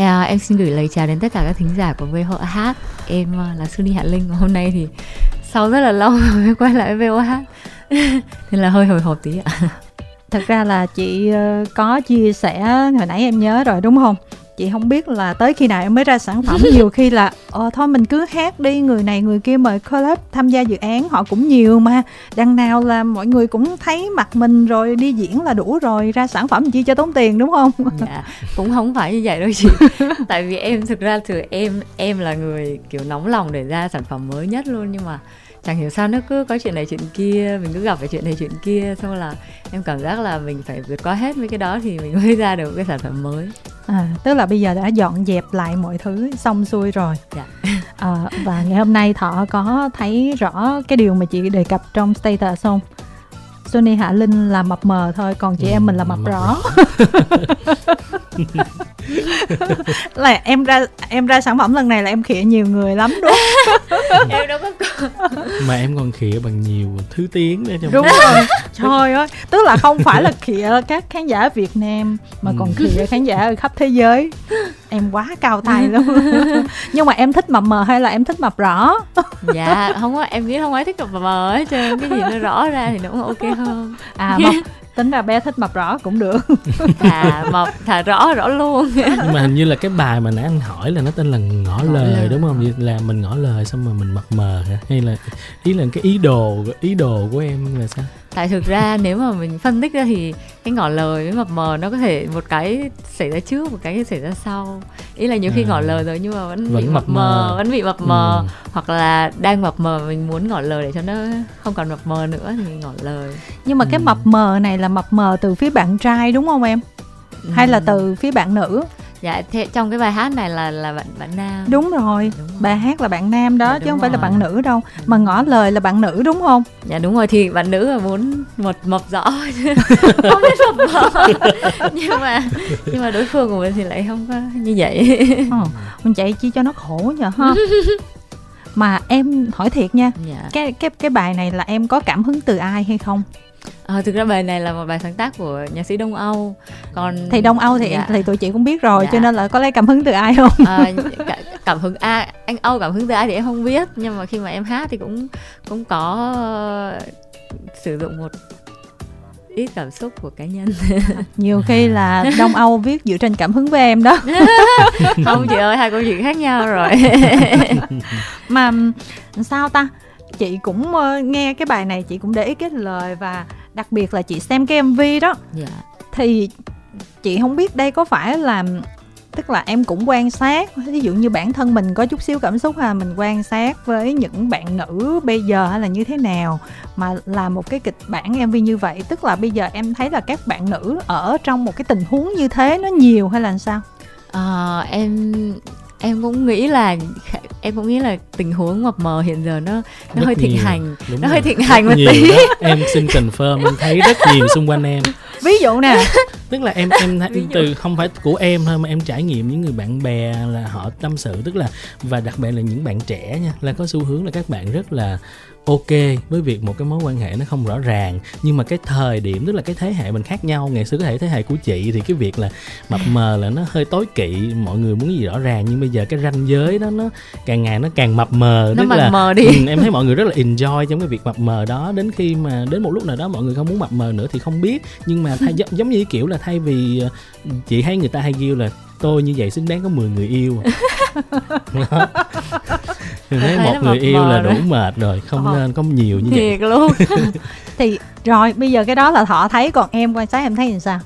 À, em xin gửi lời chào đến tất cả các thính giả của VOH. Em à, là Sunny Hạ Linh. Hôm nay thì sau rất là lâu rồi mới quay lại VOH. Nên là hơi hồi hộp tí ạ. Thật ra là chị ờ, có chia sẻ hồi nãy em nhớ rồi đúng không? Chị không biết là tới khi nào em mới ra sản phẩm. Nhiều khi là ờ thôi mình cứ hát đi người này người kia mời collab tham gia dự án. Họ cũng nhiều mà. Đằng nào là mọi người cũng thấy mặt mình rồi đi diễn là đủ rồi ra sản phẩm chi cho tốn tiền đúng không? Dạ cũng không phải như vậy đâu chị. Tại vì em thực ra từ em em là người kiểu nóng lòng để ra sản phẩm mới nhất luôn nhưng mà chẳng hiểu sao nó cứ có chuyện này chuyện kia mình cứ gặp phải chuyện này chuyện kia xong là em cảm giác là mình phải vượt qua hết mấy cái đó thì mình mới ra được cái sản phẩm mới. À tức là bây giờ đã dọn dẹp lại mọi thứ xong xuôi rồi. Dạ. à, và ngày hôm nay thọ có thấy rõ cái điều mà chị đề cập trong status không Sony Hạ Linh là mập mờ thôi còn chị ừ, em mình là mập, mập rõ là em ra em ra sản phẩm lần này là em khịa nhiều người lắm đúng em đâu có mà em còn khịa bằng nhiều thứ tiếng nữa trong đúng rồi. Trời ơi. Tức là không phải là khịa các khán giả Việt Nam mà còn ừ. khịa khán giả ở khắp thế giới. Em quá cao tay luôn. Nhưng mà em thích mập mờ hay là em thích mập rõ dạ không có em nghĩ không ai thích mập mờ hết trơn. Cái gì nó rõ ra thì nó cũng ok hơn à mập tính ra bé thích mập rõ cũng được. Thà mập thà rõ rõ luôn. Nhưng mà hình như là cái bài mà nãy anh hỏi là nó tên là ngỏ lời, lời. đúng không? Vậy là mình ngỏ lời xong mà mình mập mờ hả? Hay là ý là cái ý đồ ý đồ của em là sao tại thực ra nếu mà mình phân tích ra thì cái ngỏ lời với mập mờ nó có thể một cái xảy ra trước một cái xảy ra sau. Ý là nhiều khi à, ngỏ lời rồi nhưng mà vẫn, vẫn bị mập mờ, mờ vẫn bị mập mờ. Ừ. hoặc là đang mập mờ mình muốn ngỏ lời để cho nó không còn mập mờ nữa thì ngỏ lời. Nhưng mà ừ. cái mập mờ này là mập mờ từ phía bạn trai đúng không em? Ừ. hay là từ phía bạn nữ dạ thế trong cái bài hát này là là bạn bạn nam. Đúng rồi, đúng rồi. bài hát là bạn nam đó dạ, chứ không rồi. phải là bạn nữ đâu. Mà ngỏ lời là bạn nữ đúng không? Dạ đúng rồi. Thì bạn nữ là muốn một mập rõ. Không biết mập mờ nhưng mà nhưng mà đối phương của mình thì lại không có như vậy. Ờ, mình chạy chi cho nó khổ nhờ ha. Mà em hỏi thiệt nha. Dạ. cái cái cái bài này là em có cảm hứng từ ai hay không À, thực ra bài này là một bài sáng tác của nhạc sĩ Đông Âu. Còn thì Đông Âu thì dạ. thì tụi chị cũng biết rồi dạ. cho nên là có lấy cảm hứng từ ai không? À, cảm hứng a à, anh Âu cảm hứng từ ai thì em không biết nhưng mà khi mà em hát thì cũng cũng có sử dụng một ít cảm xúc của cá nhân. Nhiều khi là đông âu viết dựa trên cảm hứng với em đó. Không chị ơi hai câu chuyện khác nhau rồi. Mà sao ta chị cũng nghe cái bài này chị cũng để ý cái lời và đặc biệt là chị xem cái mv đó. Dạ. thì chị không biết đây có phải là tức là em cũng quan sát ví dụ như bản thân mình có chút xíu cảm xúc là mình quan sát với những bạn nữ bây giờ hay là như thế nào mà làm một cái kịch bản mv như vậy? Tức là bây giờ em thấy là các bạn nữ ở trong một cái tình huống như thế nó nhiều hay là sao? À, em em cũng nghĩ là em cũng nghĩ là tình huống mập mờ hiện giờ nó nó rất hơi thịnh nhiều. hành Đúng nó rồi. hơi thịnh hành một tí đó. em xin confirm em thấy rất nhiều xung quanh em ví dụ nè tức là em em thấy từ không phải của em thôi mà em trải nghiệm những người bạn bè là họ tâm sự tức là và đặc biệt là những bạn trẻ nha là có xu hướng là các bạn rất là ok với việc một cái mối quan hệ nó không rõ ràng nhưng mà cái thời điểm tức là cái thế hệ mình khác nhau ngày xưa có thể thế hệ của chị thì cái việc là mập mờ là nó hơi tối kỵ mọi người muốn gì rõ ràng nhưng bây giờ cái ranh giới đó nó càng ngày nó càng mập mờ nó tức là mờ đi. ừ, em thấy mọi người rất là enjoy trong cái việc mập mờ đó. Đến khi mà đến một lúc nào đó mọi người không muốn mập mờ nữa thì không biết nhưng mà thay, giống như kiểu là thay vì ờ, chị thấy người ta hay kêu là tôi như vậy xứng đáng có 10 người yêu mình thấy một người yêu là đủ mệt rồi không ờ. nên có nhiều như vậy luôn thì rồi bây giờ cái đó là thọ thấy còn em quan sát em thấy làm sao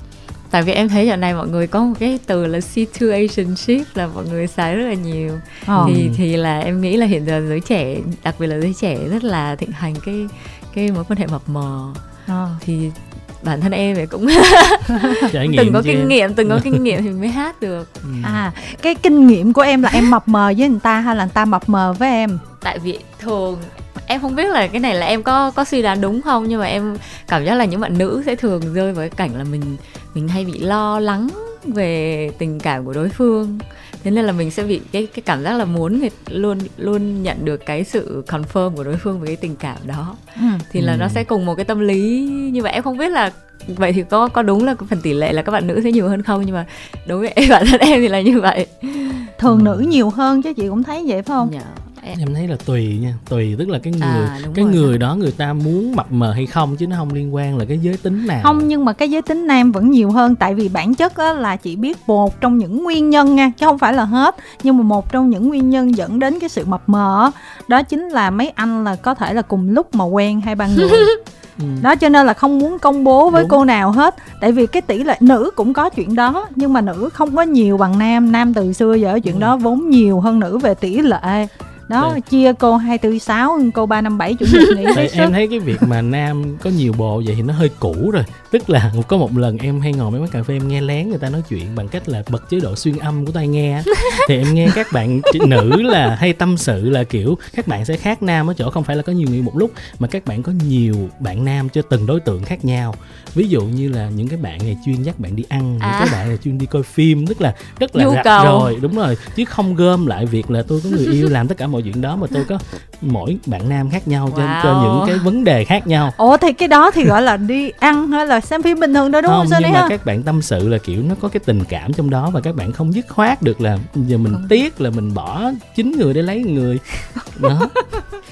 tại vì em thấy giờ này mọi người có một cái từ là situationship là mọi người xài rất là nhiều ờ. thì thì là em nghĩ là hiện giờ giới trẻ đặc biệt là giới trẻ rất là thịnh hành cái cái mối quan hệ mập mờ ờ. thì bản thân em thì cũng từng có kinh nghiệm từng có kinh nghiệm thì mới hát được. Ừ. à cái kinh nghiệm của em là em mập mờ với người ta hay là người ta mập mờ với em? Tại vì thường em không biết là cái này là em có có suy đoán đúng không nhưng mà em cảm giác là những bạn nữ sẽ thường rơi vào cái cảnh là mình mình hay bị lo lắng về tình cảm của đối phương thế nên là mình sẽ bị cái cái cảm giác là muốn người luôn luôn nhận được cái sự confirm của đối phương với cái tình cảm đó ừ. thì là ừ. nó sẽ cùng một cái tâm lý như vậy em không biết là vậy thì có có đúng là phần tỷ lệ là các bạn nữ sẽ nhiều hơn không nhưng mà đối với bản thân em thì là như vậy thường ừ. nữ nhiều hơn chứ chị cũng thấy vậy phải không dạ em thấy là tùy nha tùy tức là cái người à, cái người đó. đó người ta muốn mập mờ hay không chứ nó không liên quan là cái giới tính nào không nhưng mà cái giới tính nam vẫn nhiều hơn tại vì bản chất á, là chị biết một trong những nguyên nhân nha chứ không phải là hết nhưng mà một trong những nguyên nhân dẫn đến cái sự mập mờ đó chính là mấy anh là có thể là cùng lúc mà quen hai ba người Ừ. đó cho nên là không muốn công bố với Đúng. cô nào hết tại vì cái tỷ lệ nữ cũng có chuyện đó nhưng mà nữ không có nhiều bằng nam nam từ xưa giờ chuyện ừ. đó vốn nhiều hơn nữ về tỷ lệ đó Đây. chia cô hai tư sáu cô ba năm bảy chủ nhật nghỉ Đây, em thấy cái việc mà nam có nhiều bộ vậy thì nó hơi cũ rồi. Tức là có một lần em hay ngồi mấy quán cà phê em nghe lén người ta nói chuyện bằng cách là bật chế độ xuyên âm của tai nghe thì em nghe các bạn nữ là hay tâm sự là kiểu các bạn sẽ khác nam ở chỗ không phải là có nhiều người một lúc mà các bạn có nhiều bạn nam cho từng đối tượng khác nhau. Ví dụ như là những cái bạn này chuyên dắt bạn đi ăn à. những cái bạn này chuyên đi coi phim tức là rất là rạch rồi đúng rồi. Chứ không gom lại việc là tôi có người yêu làm tất cả mọi chuyện đó mà tôi có mỗi bạn nam khác nhau wow. cho, cho những cái vấn đề khác nhau. Ủa thì cái đó thì gọi là đi ăn hay là xem phim bình thường đó đúng không, không nhưng mà ha? các bạn tâm sự là kiểu nó có cái tình cảm trong đó và các bạn không dứt khoát được là giờ mình không. tiếc là mình bỏ chín người để lấy người. Đó.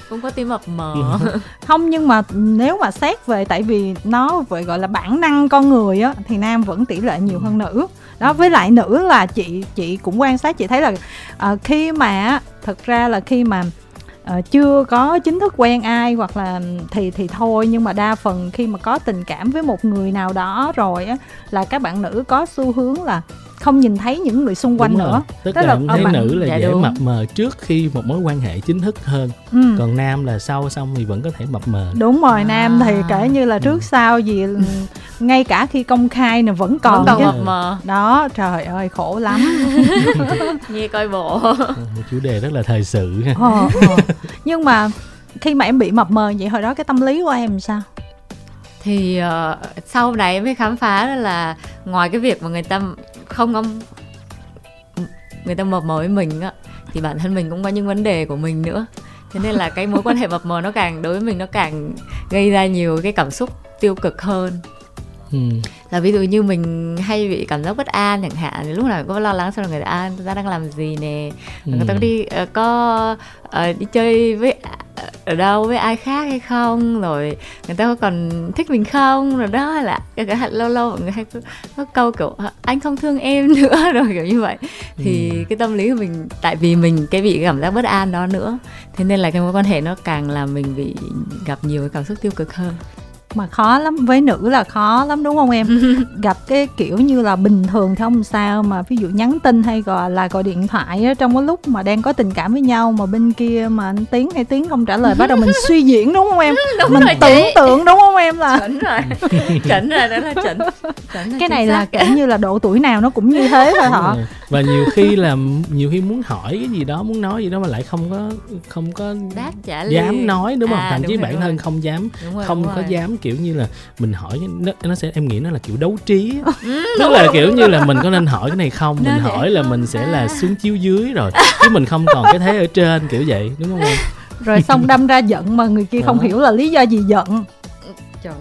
Không có tim mập mờ. Không nhưng mà nếu mà xét về tại vì nó vậy gọi là bản năng con người á thì nam vẫn tỷ lệ nhiều hơn nữ đó với lại nữ là chị chị cũng quan sát chị thấy là uh, khi mà thật ra là khi mà uh, chưa có chính thức quen ai hoặc là ừ, thì thì thôi nhưng mà đa phần khi mà có tình cảm với một người nào đó rồi á là các bạn nữ có xu hướng là không nhìn thấy những người xung quanh đúng nữa tức, tức là, là thấy nữ là dạ dễ đúng. mập mờ trước khi một mối quan hệ chính thức hơn ừ. còn nam là sau xong thì vẫn có thể mập mờ đúng rồi à. nam thì kể như là trước ừ. sau gì ngay cả khi công khai nè vẫn còn, vẫn còn mập mờ đó trời ơi khổ lắm nghe coi bộ một chủ đề rất là thời sự ờ, ờ. nhưng mà khi mà em bị mập mờ vậy hồi đó cái tâm lý của em sao thì uh, sau này mới khám phá là ngoài cái việc mà người ta không ông người ta mập mờ với mình á, thì bản thân mình cũng có những vấn đề của mình nữa. Thế nên là cái mối quan hệ mập mờ nó càng đối với mình nó càng gây ra nhiều cái cảm xúc tiêu cực hơn ừ. là ví dụ như mình hay bị cảm giác bất an chẳng hạn lúc nào có lo lắng xem là người ta người ta đang làm gì nè ừ. người ta có đi uh, có uh, đi chơi với ở đâu với ai khác hay không rồi người ta có còn thích mình không rồi đó là cái lâu lâu mọi người hay có, có câu kiểu anh không thương em nữa rồi kiểu như vậy thì ừ. cái tâm lý của mình tại vì mình cái bị cảm giác bất an đó nữa thế nên là cái mối quan hệ nó càng làm mình bị gặp nhiều cái cảm xúc tiêu cực hơn mà khó lắm với nữ là khó lắm đúng không em? Gặp cái kiểu như là bình thường thì không sao mà ví dụ nhắn tin hay gọi là gọi điện thoại á, trong cái lúc mà đang có tình cảm với nhau mà bên kia mà anh tiếng hay tiếng không trả lời bắt đầu mình suy diễn đúng không em? Đúng mình rồi tưởng chị. tượng đúng không em? Là chuẩn rồi chuẩn rồi đó là chuẩn, chuẩn cái này là kiểu như là độ tuổi nào nó cũng như thế thôi họ và nhiều khi là nhiều khi muốn hỏi cái gì đó muốn nói gì đó mà lại không có không có Đáp trả dám nói đúng không? À, thậm chí bản thân không dám rồi, không có rồi. dám kiểu như là mình hỏi nó, nó sẽ em nghĩ nó là kiểu đấu trí ừ, tức là kiểu như là mình có nên hỏi cái này không? Mình hỏi là mình sẽ là xuống chiếu dưới rồi chứ mình không còn cái thế ở trên kiểu vậy đúng không rồi xong đâm ra giận mà người kia không hiểu là lý do gì giận. Chuẩn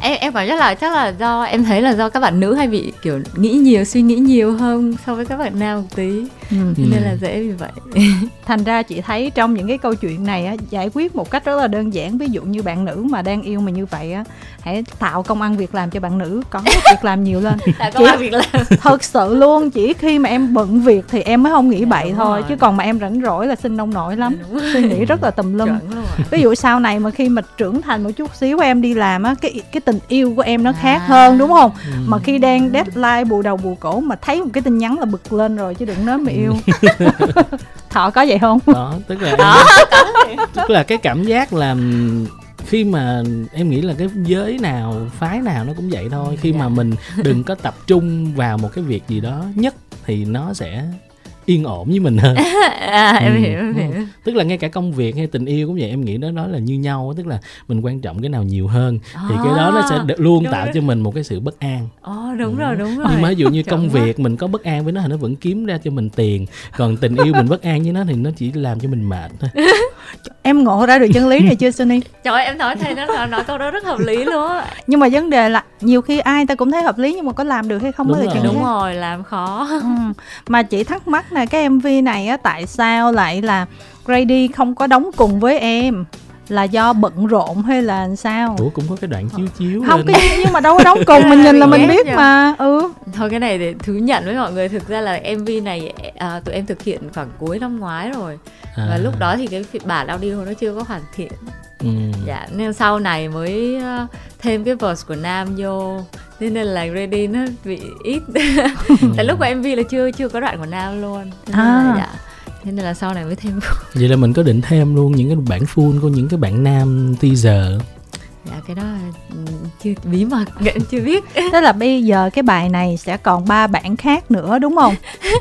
em em cảm giác là chắc là do em thấy là do các bạn nữ hay bị kiểu nghĩ nhiều suy nghĩ nhiều hơn so với các bạn nam một tí. Ừ. nên là dễ vì vậy. Thành ra chị thấy trong những cái câu chuyện này á giải quyết một cách rất là đơn giản. Ví dụ như bạn nữ mà đang yêu mà như vậy á hãy tạo công ăn việc làm cho bạn nữ có việc làm nhiều lên. Tạo công ăn việc làm. Thật sự luôn chỉ khi mà em bận việc thì em mới không nghĩ dạ, bậy thôi rồi. chứ còn mà em rảnh rỗi là sinh nông nổi lắm. Dạ, suy nghĩ rất là tùm lum. Ví dụ sau này mà khi mà trưởng thành một chút xíu em đi làm á cái cái tình yêu của em nó khác à. hơn đúng không ừ. mà khi đang deadline bù đầu bù cổ mà thấy một cái tin nhắn là bực lên rồi chứ đừng nói mà yêu thọ có vậy không đó tức là em, tức là cái cảm giác là khi mà em nghĩ là cái giới nào phái nào nó cũng vậy thôi khi mà dạ. mình đừng có tập trung vào một cái việc gì đó nhất thì nó sẽ yên ổn với mình hơn à, em ừ, hiểu em hiểu. Tức là ngay cả công việc hay tình yêu cũng vậy em nghĩ đó đó là như nhau tức là mình quan trọng cái nào nhiều hơn à, thì cái đó nó sẽ được, luôn tạo cho mình một cái sự bất an. Ồ, đúng ừ. rồi đúng rồi. nhưng mà ví dụ như công việc mình có bất an với nó thì nó vẫn kiếm ra cho mình tiền còn tình yêu mình bất an với nó thì nó chỉ làm cho mình mệt thôi. Em ngộ ra được chân lý này chưa Sunny? Trời ơi em nói thầy nó nói câu đó rất hợp lý luôn nhưng mà vấn đề là nhiều khi ai ta cũng thấy hợp lý nhưng mà có làm được hay không đúng mới là chuyện đúng rồi làm khó. Ừ. mà chị thắc mắc là cái mv này á, tại sao lại là Grady không có đóng cùng với em? Là do bận rộn hay là sao? Ủa cũng có cái đoạn chiếu chiếu không lên. cái nhưng mà đâu có đóng cùng mình nhìn là mình biết mà. Ừ. Thôi cái này để thú nhận với mọi người. Thực ra là mv này à, tụi em thực hiện khoảng cuối năm ngoái rồi. À. và lúc đó thì cái bản audio nó chưa có hoàn thiện. Ừ. dạ nên sau này mới uh, thêm cái verse của nam vô. Nên là ready nó bị ít. Tại lúc của mv là chưa chưa có đoạn của nam luôn. À. là, dạ thế nên là sau này mới thêm vậy là mình có định thêm luôn những cái bản full của những cái bạn nam teaser. Dạ cái đó ừ, chưa bí mật em chưa biết. Tức là bây giờ cái bài này sẽ còn ba bản khác nữa đúng không?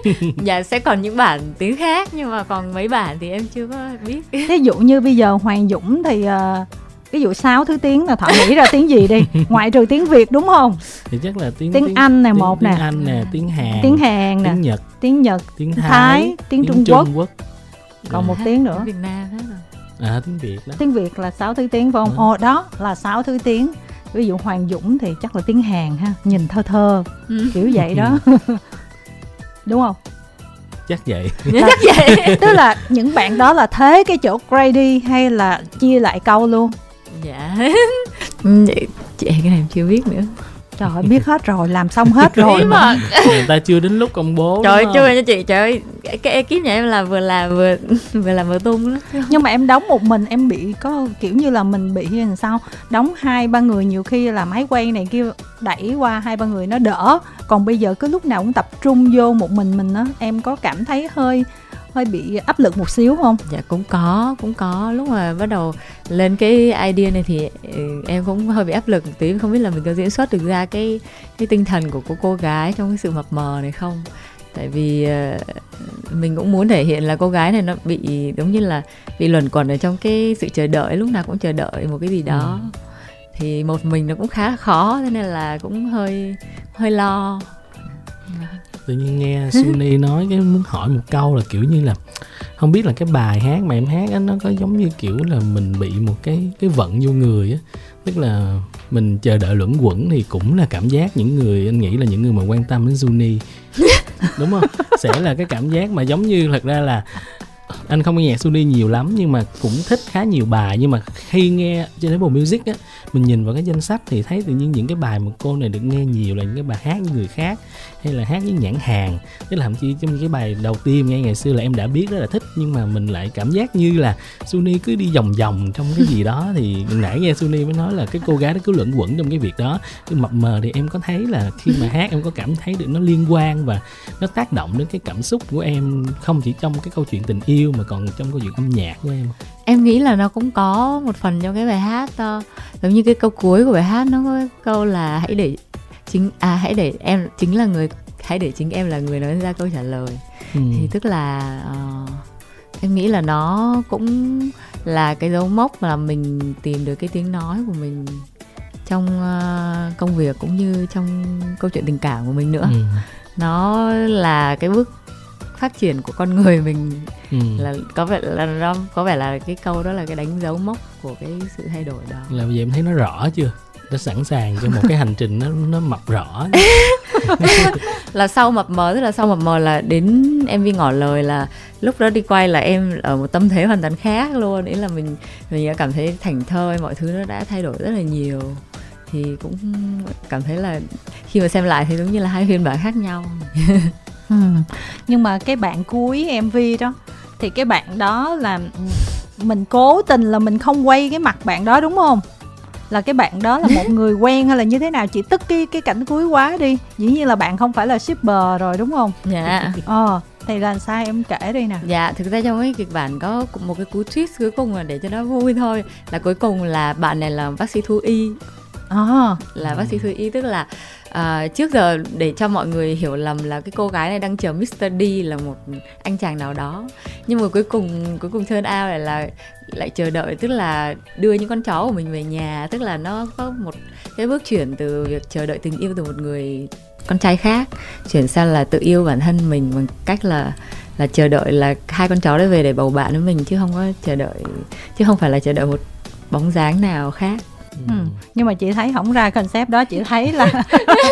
Dạ sẽ còn những bản tiếng khác nhưng mà còn mấy bản thì em chưa có biết. Ví dụ như bây giờ hoàng dũng thì uh, ví dụ sáu thứ tiếng là thọ nghĩ ra tiếng gì đi? Ngoại trừ tiếng việt đúng không? Thì chắc là tiếng tiếng, tiếng anh này một tiếng nè anh nè tiếng hàn tiếng hàn nè. tiếng nhật tiếng nhật tiếng thái, thái tiếng, tiếng trung, trung quốc, quốc. còn một tiếng nữa. Tiếng việt nam hết rồi. À tiếng việt đó. Tiếng việt là sáu thứ tiếng phải không? Ừ. ồ đó là sáu thứ tiếng. Ví dụ hoàng dũng thì chắc là tiếng hàn ha nhìn thơ thơ ừ. kiểu vậy đó. Đúng không? Chắc vậy. Chắc vậy. Tức là những bạn đó là thế cái chỗ Grady hay là chia lại câu luôn dạ. Ừ, chị cái này em chưa biết nữa. Trời ơi biết hết rồi làm xong hết rồi mà. người ta chưa đến lúc công bố trời ơi chưa nha chị trời ơi. Cái ekip nhà em là vừa làm vừa vừa làm vừa tung đó nhưng mà em đóng một mình em bị có kiểu như là mình bị như sao? Đóng hai ba người nhiều khi là máy quay này kia đẩy qua hai ba người nó đỡ. Còn bây giờ cứ lúc nào cũng tập trung vô một mình mình á em có cảm thấy hơi hơi bị áp lực một xíu không? Dạ cũng có, cũng có. Lúc mà bắt đầu lên cái idea này thì ừ, em cũng hơi bị áp lực một tí, không biết là mình có diễn xuất được ra cái cái tinh thần của cô cô gái trong cái sự mập mờ này không? Tại vì uh, mình cũng muốn thể hiện là cô gái này nó bị giống như là bị luẩn quẩn ở trong cái sự chờ đợi lúc nào cũng chờ đợi một cái gì đó. Ừ. Thì một mình nó cũng khá khó, thế nên là cũng hơi hơi lo tự nhiên nghe Sunny nói cái muốn hỏi một câu là kiểu như là không biết là cái bài hát mà em hát á nó có giống như kiểu là mình bị một cái cái vận vô người á. Tức là mình chờ đợi luẩn quẩn thì cũng là cảm giác những người anh nghĩ là những người mà quan tâm đến Sunny. Đúng không? Sẽ là cái cảm giác mà giống như thật ra là anh không nghe nhạc Sunny nhiều lắm nhưng mà cũng thích khá nhiều bài. Nhưng mà khi nghe trên Apple Music á mình nhìn vào cái danh sách thì thấy tự nhiên những cái bài mà cô này được nghe nhiều là những cái bài hát như người khác hay là hát với nhãn hàng. Tức là thậm chí trong cái bài đầu tiên ngay ngày xưa là em đã biết rất là thích nhưng mà mình lại cảm giác như là Suni cứ đi vòng vòng trong cái gì đó. Thì nãy nghe Suni mới nói là cái cô gái đó cứ luẩn quẩn trong cái việc đó. Cái mập mờ thì em có thấy là khi mà hát em có cảm thấy được nó liên quan và nó tác động đến cái cảm xúc của em không chỉ trong cái câu chuyện tình yêu mà còn trong câu chuyện âm nhạc của em. Em nghĩ là nó cũng có một phần trong cái bài hát uh, giống như cái câu cuối của bài hát nó có câu là hãy để chính à hãy để em chính là người hãy để chính em là người nói ra câu trả lời ừ. thì tức là uh, em nghĩ là nó cũng là cái dấu mốc mà mình tìm được cái tiếng nói của mình trong uh, công việc cũng như trong câu chuyện tình cảm của mình nữa ừ. nó là cái bước phát triển của con người mình ừ. là có vẻ là nó có vẻ là cái câu đó là cái đánh dấu mốc của cái sự thay đổi đó là bây giờ em thấy nó rõ chưa nó sẵn sàng cho một cái hành trình nó nó mập rõ là sau mập mờ tức là sau mập mờ là đến mv ngỏ lời là lúc đó đi quay là em ở một tâm thế hoàn toàn khác luôn. Ý là mình mình đã cảm thấy thành thơi mọi thứ nó đã thay đổi rất là nhiều. Thì cũng cảm thấy là khi mà xem lại thì giống như là hai phiên bản khác nhau. Ừ. nhưng mà cái bạn cuối mv đó thì cái bạn đó là mình cố tình là mình không quay cái mặt bạn đó đúng không là cái bạn đó là một người quen hay là như thế nào? Chị tức cái cái cảnh cuối quá đi. Dĩ nhiên là bạn không phải là shipper rồi đúng không? Dạ. Ờ thì là sai em kể đi nè. Dạ thực ra trong cái kịch bản có một cái cú twist cuối cùng là để cho nó vui thôi. Là cuối cùng là bạn này là bác sĩ thú y. À. là bác sĩ thú y tức là à, trước giờ để cho mọi người hiểu lầm là cái cô gái này đang chờ Mr. D là một anh chàng nào đó nhưng mà cuối cùng cuối cùng turn out lại là lại chờ đợi tức là đưa những con chó của mình về nhà tức là nó có một cái bước chuyển từ việc chờ đợi tình yêu từ một người con trai khác chuyển sang là tự yêu bản thân mình bằng cách là là chờ đợi là hai con chó đấy về để bầu bạn với mình chứ không có chờ đợi chứ không phải là chờ đợi một bóng dáng nào khác Ừ. nhưng mà chị thấy không ra concept đó chị thấy là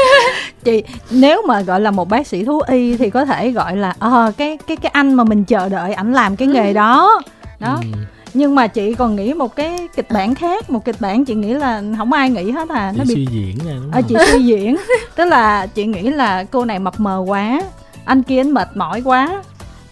chị nếu mà gọi là một bác sĩ thú y thì có thể gọi là ờ cái cái cái anh mà mình chờ đợi ảnh làm cái nghề đó đó ừ. nhưng mà chị còn nghĩ một cái kịch bản khác một kịch bản chị nghĩ là không ai nghĩ hết à nó bị suy diễn rồi đúng không? À, chị suy diễn tức là chị nghĩ là cô này mập mờ quá anh kia anh mệt mỏi quá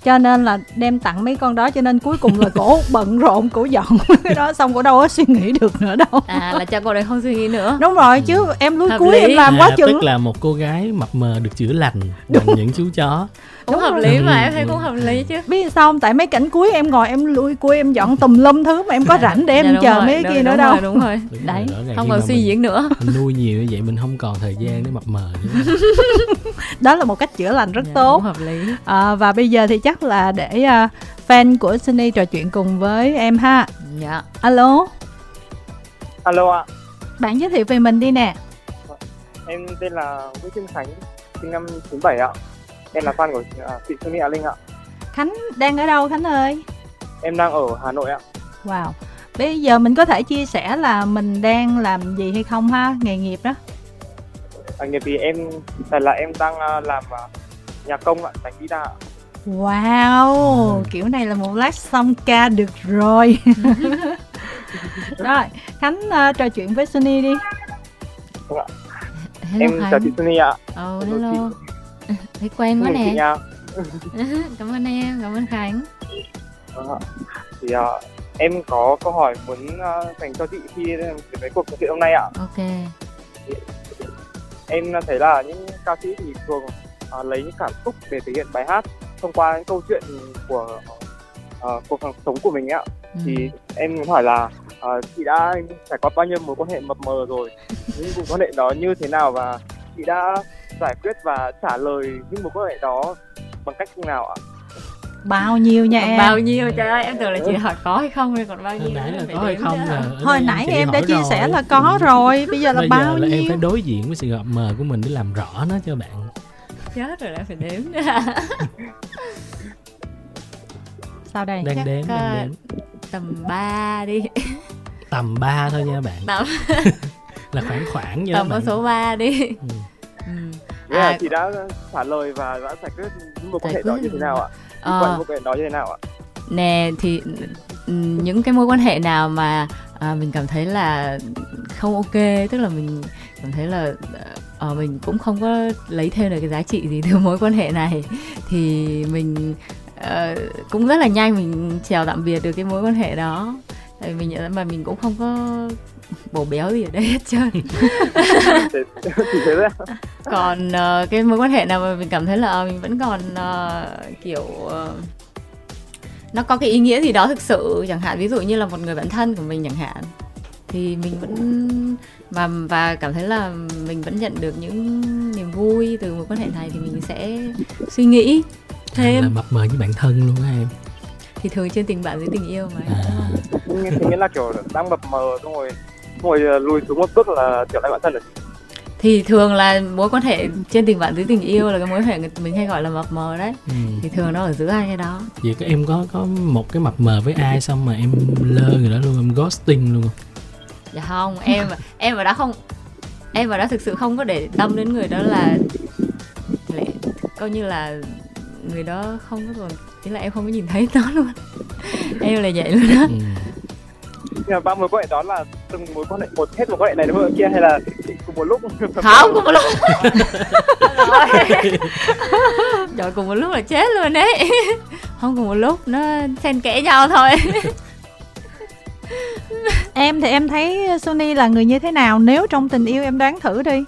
cho nên là đem tặng mấy con đó cho nên cuối cùng là cổ bận rộn cổ dọn cái đó xong cổ đâu có suy nghĩ được nữa đâu. À là cho cô này không suy nghĩ nữa. Đúng rồi chứ em lúi cuối em làm à, quá chừng tức là một cô gái mập mờ được chữa lành bằng những chú chó cũng hợp lý mà em thấy cũng hợp lý chứ. Biết sao không? Tại mấy cảnh cuối em ngồi em lui cuối em dọn tùm lum thứ mà em có rảnh để em dạ, chờ rồi, mấy kia nữa đâu. đúng rồi. Đấy không còn suy diễn nữa. nuôi nhiều như vậy mình không còn thời gian để mập mờ nữa. Đó là một cách chữa lành rất dạ, tốt. hợp lý. À, và bây giờ thì chắc là để uh, fan của Sunny trò chuyện cùng với em ha. Dạ. Alo. Alo ạ. Bạn giới thiệu về mình đi nè. Em tên là Nguyễn Trương Khánh sinh năm 97 ạ em là fan của uh, chị Sunny Linh ạ Khánh đang ở đâu Khánh ơi em đang ở Hà Nội ạ wow bây giờ mình có thể chia sẻ là mình đang làm gì hay không ha nghề nghiệp đó à, nghiệp thì em tại là em đang uh, làm uh, nhà công ạ tại guitar ạ Wow, ừ. kiểu này là một lát xong ca được rồi. rồi, Khánh uh, trò chuyện với Sunny đi. Vâng hello em Khánh. chào chị Sunny ạ. Oh, hello. Thấy quen quá nè. cảm ơn em, cảm ơn Khánh. Vâng thì uh, em có câu hỏi muốn uh, dành cho chị khi cái cuộc trò chuyện hôm nay ạ. Ok. Thì, em thấy là những ca sĩ thì thường uh, lấy những cảm xúc để thể hiện bài hát thông qua những câu chuyện của uh, cuộc sống của mình ạ ừ. thì em muốn hỏi là uh, chị đã trải qua bao nhiêu mối quan hệ mập mờ rồi những mối quan hệ đó như thế nào và chị đã giải quyết và trả lời những mối quan hệ đó bằng cách nào ạ? Bao nhiêu nha em? bao nhiêu? Trời ơi em tưởng là chị hỏi có hay không hay còn bao nhiêu nãy là có hay không là hồi nãy em đã chia rồi. sẻ là có rồi bây giờ là bây bao giờ là nhiêu? em phải đối diện với sự mập mờ của mình để làm rõ nó cho bạn. Chết rồi đã phải đếm sao đây? Đang đếm đang đếm. tầm 3 đi. Tầm 3 thôi nha bạn. Tầm là khoảng khoảng nha tầm con số 3 đi. Ừ. Ừ. À, à, chị đã trả lời và đã giải quyết một quan hệ đó như thế nào ạ? Ờ. Quan hệ đó như thế nào ạ? Nè thì ừ, những cái mối quan hệ nào mà à, mình cảm thấy là không ok tức là mình cảm thấy là à, mình cũng không có lấy thêm được cái giá trị gì từ mối quan hệ này thì mình uh, cũng rất là nhanh mình chào tạm biệt được cái mối quan hệ đó tại vì mình mà mình cũng không có bổ béo gì ở đây hết trơn. Còn uh, cái mối quan hệ nào mà mình cảm thấy là mình vẫn còn uh, kiểu uh, nó có cái ý nghĩa gì đó thực sự? Chẳng hạn ví dụ như là một người bạn thân của mình chẳng hạn thì mình vẫn và và cảm thấy là mình vẫn nhận được những niềm vui từ mối quan hệ này thì mình sẽ suy nghĩ thêm là mập mờ với bạn thân luôn á em thì thường trên tình bạn với tình yêu mà à. thì nghĩa là kiểu đang mập mờ xong rồi xong rồi ờ, lùi xuống một bước là trở lại bạn thân rồi. Thì thường là mối quan hệ trên tình bạn dưới tình yêu là cái mối quan hệ mình hay gọi là mập mờ đấy. Ừ. thì thường nó ở giữa hai cái đó. Vậy các em có có một cái mập mờ với ai xong mà em lơ người đó luôn em ghosting luôn không? Dạ không em em ở đó không em ở đó thực sự không có để tâm đến người đó là lại coi như là người đó không có còn ý là em không có nhìn thấy nó luôn. Em là vậy luôn đó ừ. Nhưng mà ba mối quan hệ đó là từng mối quan hệ một hết mối quan hệ này đến mối kia hay là cùng một lúc? Không cùng một lúc. Rồi cùng một lúc là chết luôn đấy không cùng một lúc nó xen kẽ nhau thôi. Em thì em thấy Sony là người như thế nào? Nếu trong tình yêu em đoán thử đi.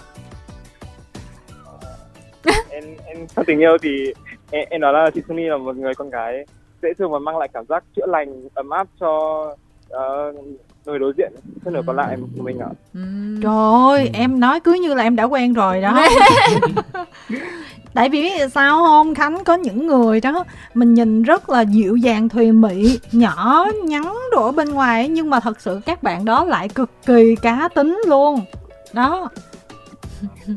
Em em trong tình yêu thì em, em nói là chị Sony là một người con gái dễ thương và mang lại cảm giác chữa lành ấm áp cho uh, người đối diện phân nửa còn lại của mình ạ. Trời ơi ừ. em nói cứ như là em đã quen rồi đó. Tại vì biết sao không? Khánh có những người đó mình nhìn rất là dịu dàng thùy mị nhỏ nhắn đồ bên ngoài nhưng mà thật sự các bạn đó lại cực kỳ cá tính luôn. Đó.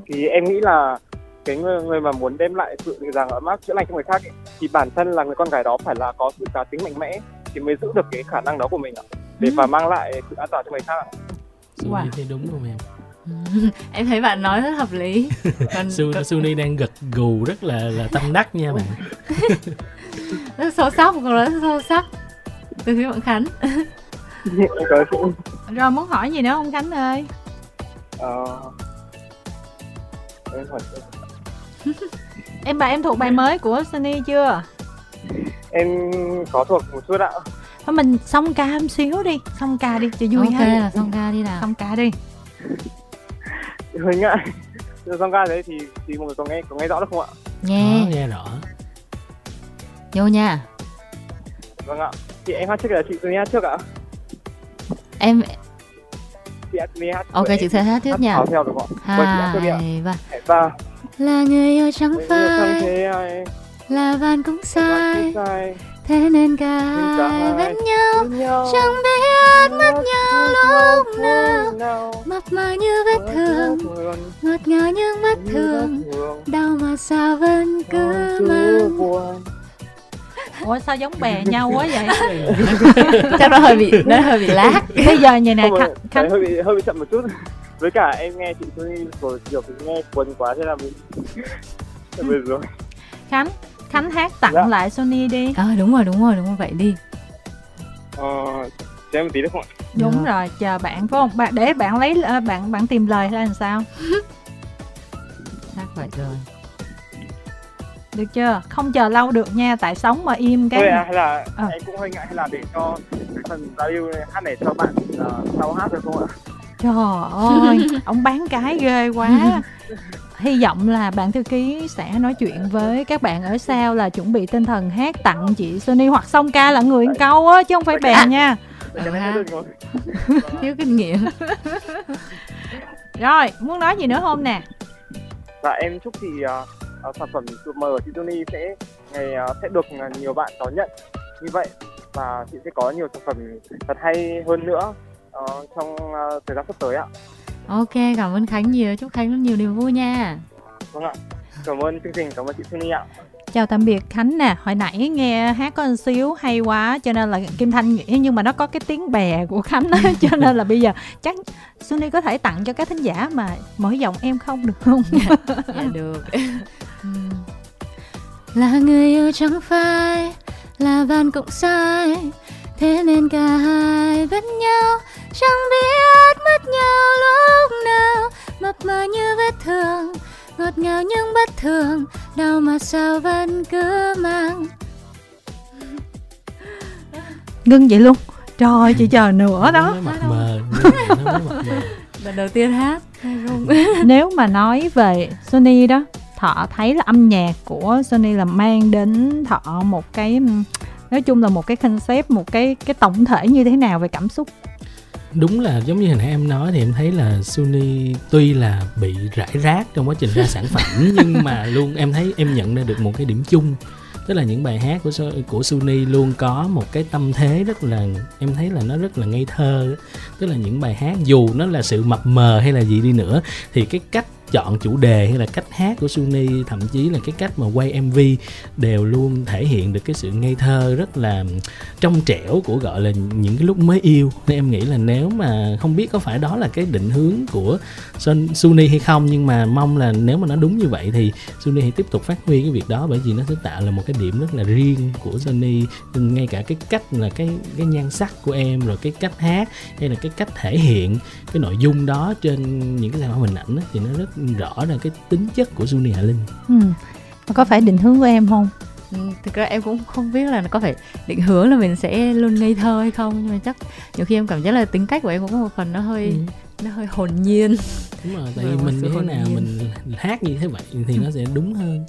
Thì em nghĩ là cái người, người mà muốn đem lại sự rằng ấm áp chữa lành cho người khác ấy, thì bản thân là người con gái đó phải là có sự cá tính mạnh mẽ thì mới giữ được cái khả năng đó của mình ạ để ừ. và mang lại sự an toàn cho người khác ạ. Wow. thấy đúng không em? em thấy bạn nói rất hợp lý còn Su, Suni đang gật gù rất là là tâm đắc nha bạn rất sâu sắc một rất sâu sắc từ phía bạn Khánh rồi muốn hỏi gì nữa không Khánh ơi ờ em hỏi em bà em thuộc bài mới của Sunny chưa? Em có thuộc một chút ạ. Thôi mình xong ca một xíu đi xong ca đi cho vui ok ha. là xong ca đi nào. Xong ca đi. Hơi ngại xong ca đấy thì thì mọi người có nghe có nghe rõ được không ạ? Nghe. Đó, nghe rõ. Vô nha. Vâng ạ. Chị em hát trước là chị tôi hát trước ạ. Em chị hát đi hát ok chị sẽ hát trước nha. theo được không hai ba là người yêu trắng phai là bạn cũng sai. thế nên cả hai bên nhau. chẳng biết mất nhau lúc nào. mập mờ như vết thương. ngọt ngào nhưng bất thường đau mà sao vẫn cứ mang. Ủa sao giống bè nhau quá vậy? Chắc nó hơi bị nó hơi bị lát. Bây giờ như này khánh, khánh... hơi bị hơi bị chậm một chút. Với cả em nghe chị Tony rồi kiểu nghe cuốn quá thế là mình rồi. Khánh, Khánh hát tặng dạ. lại Sony đi. Ờ à, đúng rồi, đúng rồi, đúng rồi vậy đi. Ờ cho em tí được không ạ? Đúng rồi, chờ bạn phải không? Bạn để bạn lấy ờ, bạn bạn tìm lời hay làm sao? Hát vậy rồi. Được chưa? Không chờ lâu được nha, tại sống mà im cái. Thôi à, hay là à. em cũng hơi ngại hay là để cho cái phần giao lưu hát này cho bạn uh, sau hát được không ạ? Trời ơi, ông bán cái ghê quá. hy vọng là bạn thư ký sẽ nói chuyện với các bạn ở sau là chuẩn bị tinh thần hát tặng chị Sunny hoặc song ca là người câu á chứ không phải bè nha. Thiếu kinh nghiệm. Rồi muốn nói gì nữa không nè? Dạ em chúc chị uh, uh, sản phẩm mờ của chị Sunny sẽ ngày uh, sẽ được nhiều bạn đón nhận. Như vậy và chị sẽ có nhiều sản phẩm thật hay hơn nữa uh, trong uh, thời gian sắp tới ạ. Ok cảm ơn khánh nhiều. Chúc khánh nhiều niềm vui nha. Vâng ạ. Cảm ơn chương trình cảm ơn chị Sunny ạ. Chào tạm biệt khánh nè. Hồi nãy nghe hát có một xíu hay quá cho nên là kim thanh nghĩ nhưng mà nó có cái tiếng bè của khánh đó, cho nên là bây giờ chắc sunny có thể tặng cho các thính giả mà mỗi giọng em không được không? Dạ, dạ được. Là người yêu chẳng phai là bạn cũng sai thế nên cả hai bên nhau chẳng biết mất nhau lúc nào. Mập mờ như vết thương ngọt ngào nhưng bất thường. Đau mà sao vẫn cứ mang. Ngưng vậy luôn. Trời chị chờ nữa đó. lần đầu tiên hát nếu mà nói về Sony đó thọ thấy là âm nhạc của Sony là mang đến thọ một cái nói chung là một cái concept một cái cái tổng thể như thế nào về cảm xúc? Đúng là giống như hồi nãy em nói thì em thấy là Sony tuy là bị rải rác trong quá trình ra sản phẩm nhưng mà luôn em thấy em nhận ra được một cái điểm chung. Tức là những bài hát của của Sony luôn có một cái tâm thế rất là em thấy là nó rất là ngây thơ. Tức là những bài hát dù nó là sự mập mờ hay là gì đi nữa thì cái cách chọn chủ đề hay là cách hát của Suni thậm chí là cái cách mà quay MV đều luôn thể hiện được cái sự ngây thơ rất là trong trẻo của gọi là những cái lúc mới yêu. Nên em nghĩ là nếu mà không biết có phải đó là cái định hướng của Suni hay không nhưng mà mong là nếu mà nó đúng như vậy thì Suni hãy tiếp tục phát huy cái việc đó bởi vì nó sẽ tạo là một cái điểm rất là riêng của Suni ngay cả cái cách là cái cái nhan sắc của em rồi cái cách hát hay là cái cách thể hiện cái nội dung đó trên những cái sản phẩm hình ảnh đó, thì nó rất rõ là cái tính chất của Juni Hạ Linh. Ừ. có phải định hướng của em không? Ừ, thực ra em cũng không biết là có phải định hướng là mình sẽ luôn ngây thơ hay không nhưng mà chắc nhiều khi em cảm giác là tính cách của em cũng có một phần nó hơi ừ. nó hơi hồn nhiên. Đúng rồi tại vì mình như thế nào nhiên. mình hát như thế vậy thì nó sẽ đúng hơn.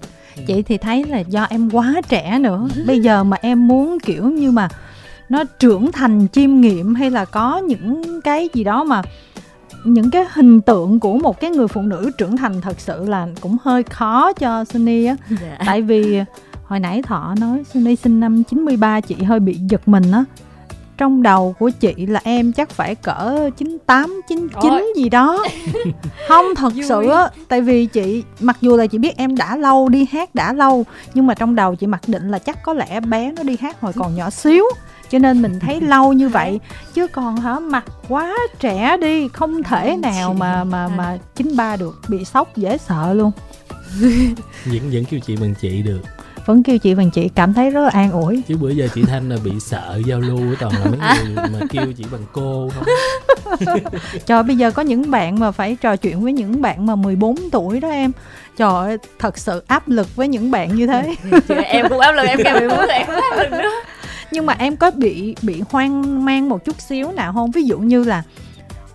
Chị thì thấy là do em quá trẻ nữa. Bây giờ mà em muốn kiểu như mà nó trưởng thành chiêm nghiệm hay là có những cái gì đó mà những cái hình tượng của một cái người phụ nữ trưởng thành thật sự là cũng hơi khó cho Sunny á. Dạ. tại vì hồi nãy thọ nói Sunny sinh năm 93 chị hơi bị giật mình á. Trong đầu của chị là em chắc phải cỡ 98, 99 Ôi. gì đó. Không thật sự á Tại vì chị mặc dù là chị biết em đã lâu đi hát đã lâu Nhưng mà trong đầu chị mặc định là chắc có lẽ bé nó đi hát hồi còn nhỏ xíu cho nên mình thấy lâu như vậy. Chứ còn hả mặt quá trẻ đi không thể nào mà mà mà chín ba được bị sốc dễ sợ luôn. Vẫn vẫn kêu chị bằng chị được. Vẫn kêu chị bằng chị cảm thấy rất là an ủi. Chứ bữa giờ chị thanh là bị sợ giao lưu toàn là mấy người mà kêu chị bằng cô không? Trời bây giờ có những bạn mà phải trò chuyện với những bạn mà 14 tuổi đó em. Trời ơi thật sự áp lực với những bạn như thế. Em cũng áp lực em kêu 14 tuổi em cũng áp lực nữa nhưng mà em có bị bị hoang mang một chút xíu nào không? Ví dụ như là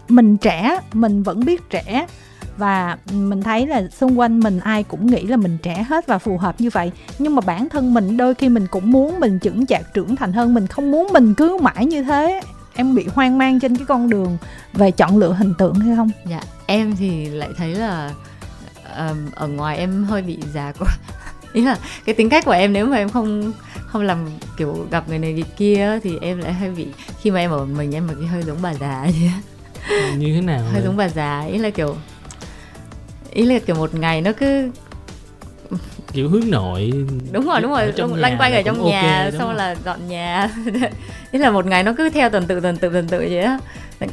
mình trẻ mình vẫn biết trẻ và mình thấy là xung quanh mình ai cũng nghĩ là mình trẻ hết và phù hợp như vậy. Nhưng mà bản thân mình đôi khi mình cũng muốn mình chững chạc trưởng thành hơn mình không muốn mình cứ mãi như thế. Em bị hoang mang trên cái con đường về chọn lựa hình tượng hay không? Dạ em thì lại thấy là um, ở ngoài em hơi bị già quá ý là cái tính cách của em nếu mà em không không làm kiểu gặp người này người kia thì em lại hơi bị khi mà em ở mình em mà cái hơi giống bà già vậy như thế nào hơi giống bà già ý là kiểu ý là kiểu một ngày nó cứ kiểu hướng nội đúng rồi đúng rồi lanh quanh ở trong nhà okay, xong là dọn nhà. Ý là một ngày nó cứ theo tuần tự tuần tự tuần tự vậy á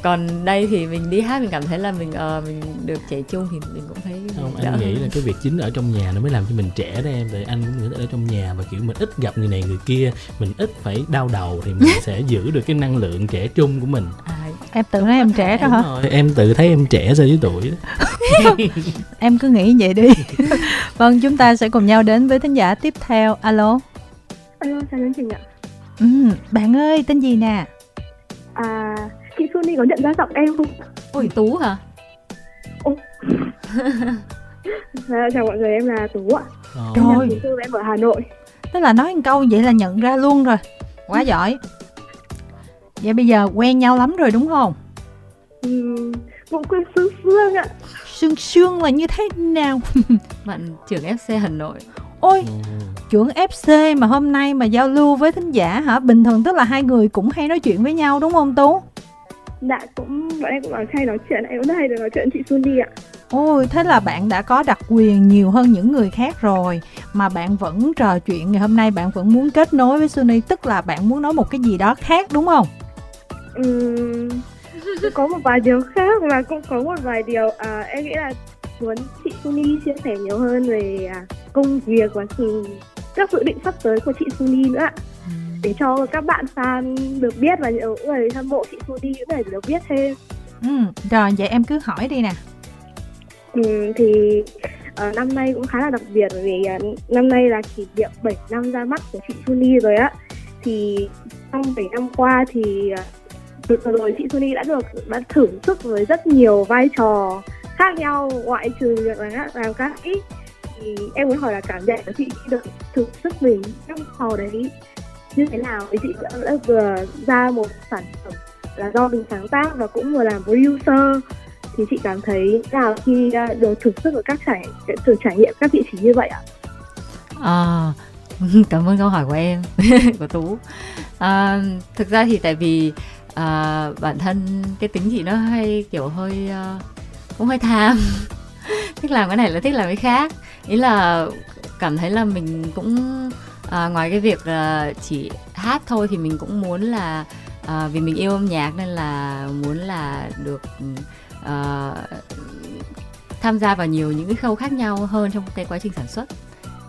còn đây thì mình đi hát mình cảm thấy là mình uh, mình được trẻ trung thì mình cũng thấy không anh nghĩ là cái việc chính ở trong nhà nó mới làm cho mình trẻ đó em tại anh cũng nghĩ ở trong nhà và kiểu mình ít gặp người này người kia mình ít phải đau đầu thì mình sẽ giữ được cái năng lượng trẻ trung của mình. À, em tự thấy em trẻ đó hả? Rồi, em tự thấy em trẻ so với tuổi em cứ nghĩ vậy đi. Vâng chúng ta sẽ cùng nhau đến với thính giả tiếp theo. Alo. Alo chào chương trình ạ. Ừ, bạn ơi tên gì nè? À chị Sunny có nhận ra giọng em không ôi tú hả Ồ. à, chào mọi người em là tú ạ trời em em ở hà nội tức là nói một câu vậy là nhận ra luôn rồi quá giỏi Vậy bây giờ quen nhau lắm rồi đúng không? Ừ, cũng quen sương sương ạ Sương sương là như thế nào? Bạn trưởng FC Hà Nội Ôi, ừ. trưởng FC mà hôm nay mà giao lưu với thính giả hả? Bình thường tức là hai người cũng hay nói chuyện với nhau đúng không Tú? Dạ, cũng bọn em cũng nói hay nói chuyện, em cũng hay được nói chuyện chị đi ạ Ôi, thế là bạn đã có đặc quyền nhiều hơn những người khác rồi Mà bạn vẫn trò chuyện ngày hôm nay bạn vẫn muốn kết nối với Sunny Tức là bạn muốn nói một cái gì đó khác đúng không? um, có một vài điều khác và cũng có một vài điều à, em nghĩ là muốn chị Suni chia sẻ nhiều hơn về à, công việc và sự các dự định sắp tới của chị Suni nữa ừ. Để cho các bạn fan được biết và những người hâm mộ chị Suni những người được biết thêm. Ừ, rồi vậy em cứ hỏi đi nè. Ừ, thì uh, năm nay cũng khá là đặc biệt vì uh, năm nay là kỷ niệm 7 năm ra mắt của chị Suni rồi á. Thì trong 7 năm qua thì uh, vừa rồi chị Suni đã được đã thử sức với rất nhiều vai trò khác nhau ngoại trừ việc là làm ca sĩ thì em muốn hỏi là cảm nhận của chị khi được thử sức mình trong trò đấy như thế nào? Thì chị đã, đã vừa ra một sản phẩm là do mình sáng tác và cũng vừa làm producer. Thì chị cảm thấy nào khi ờ, được thử sức ở các trải thử trải nghiệm các vị trí như vậy ạ? À, cảm ơn câu hỏi của em của tú. À, thực ra thì tại vì à, bản thân cái tính chị nó hay kiểu hơi uh, cũng hơi tham. Thích làm cái này là thích làm cái khác. Ý là cảm thấy là mình cũng à, ngoài cái việc là chỉ hát thôi thì mình cũng muốn là uh, vì mình yêu âm nhạc nên là muốn là được uh, tham gia vào nhiều những cái khâu khác nhau hơn trong cái quá trình sản xuất.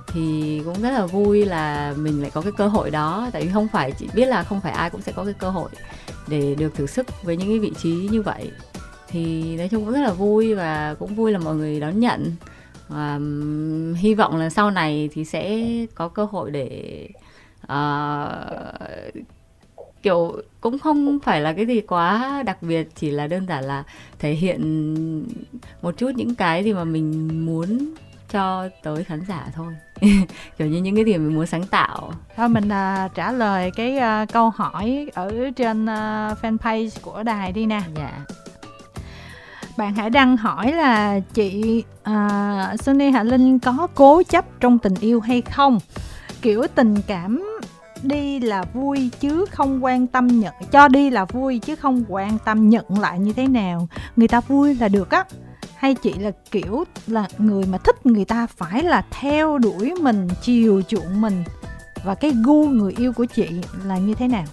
Thì cũng rất là vui là mình lại có cái cơ hội đó tại vì không phải chỉ biết là không phải ai cũng sẽ có cái cơ hội để được thử sức với những cái vị trí như vậy. Thì nói chung cũng rất là vui và cũng vui là mọi người đón nhận và hy vọng là sau này thì sẽ có cơ hội để uh, kiểu cũng không phải là cái gì quá đặc biệt chỉ là đơn giản là thể hiện một chút những cái gì mà mình muốn cho tới khán giả thôi. Kiểu như những cái điểm mình muốn sáng tạo. Thôi mình uh, trả lời cái uh, câu hỏi ở trên uh, fanpage của đài đi nè. Dạ bạn Hải Đăng hỏi là chị uh, Sunny Hạ Linh có cố chấp trong tình yêu hay không? Kiểu tình cảm đi là vui chứ không quan tâm nhận cho đi là vui chứ không quan tâm nhận lại như thế nào. Người ta vui là được á. Hay chị là kiểu là người mà thích người ta phải là theo đuổi mình chiều chuộng mình? Và cái gu người yêu của chị là như thế nào?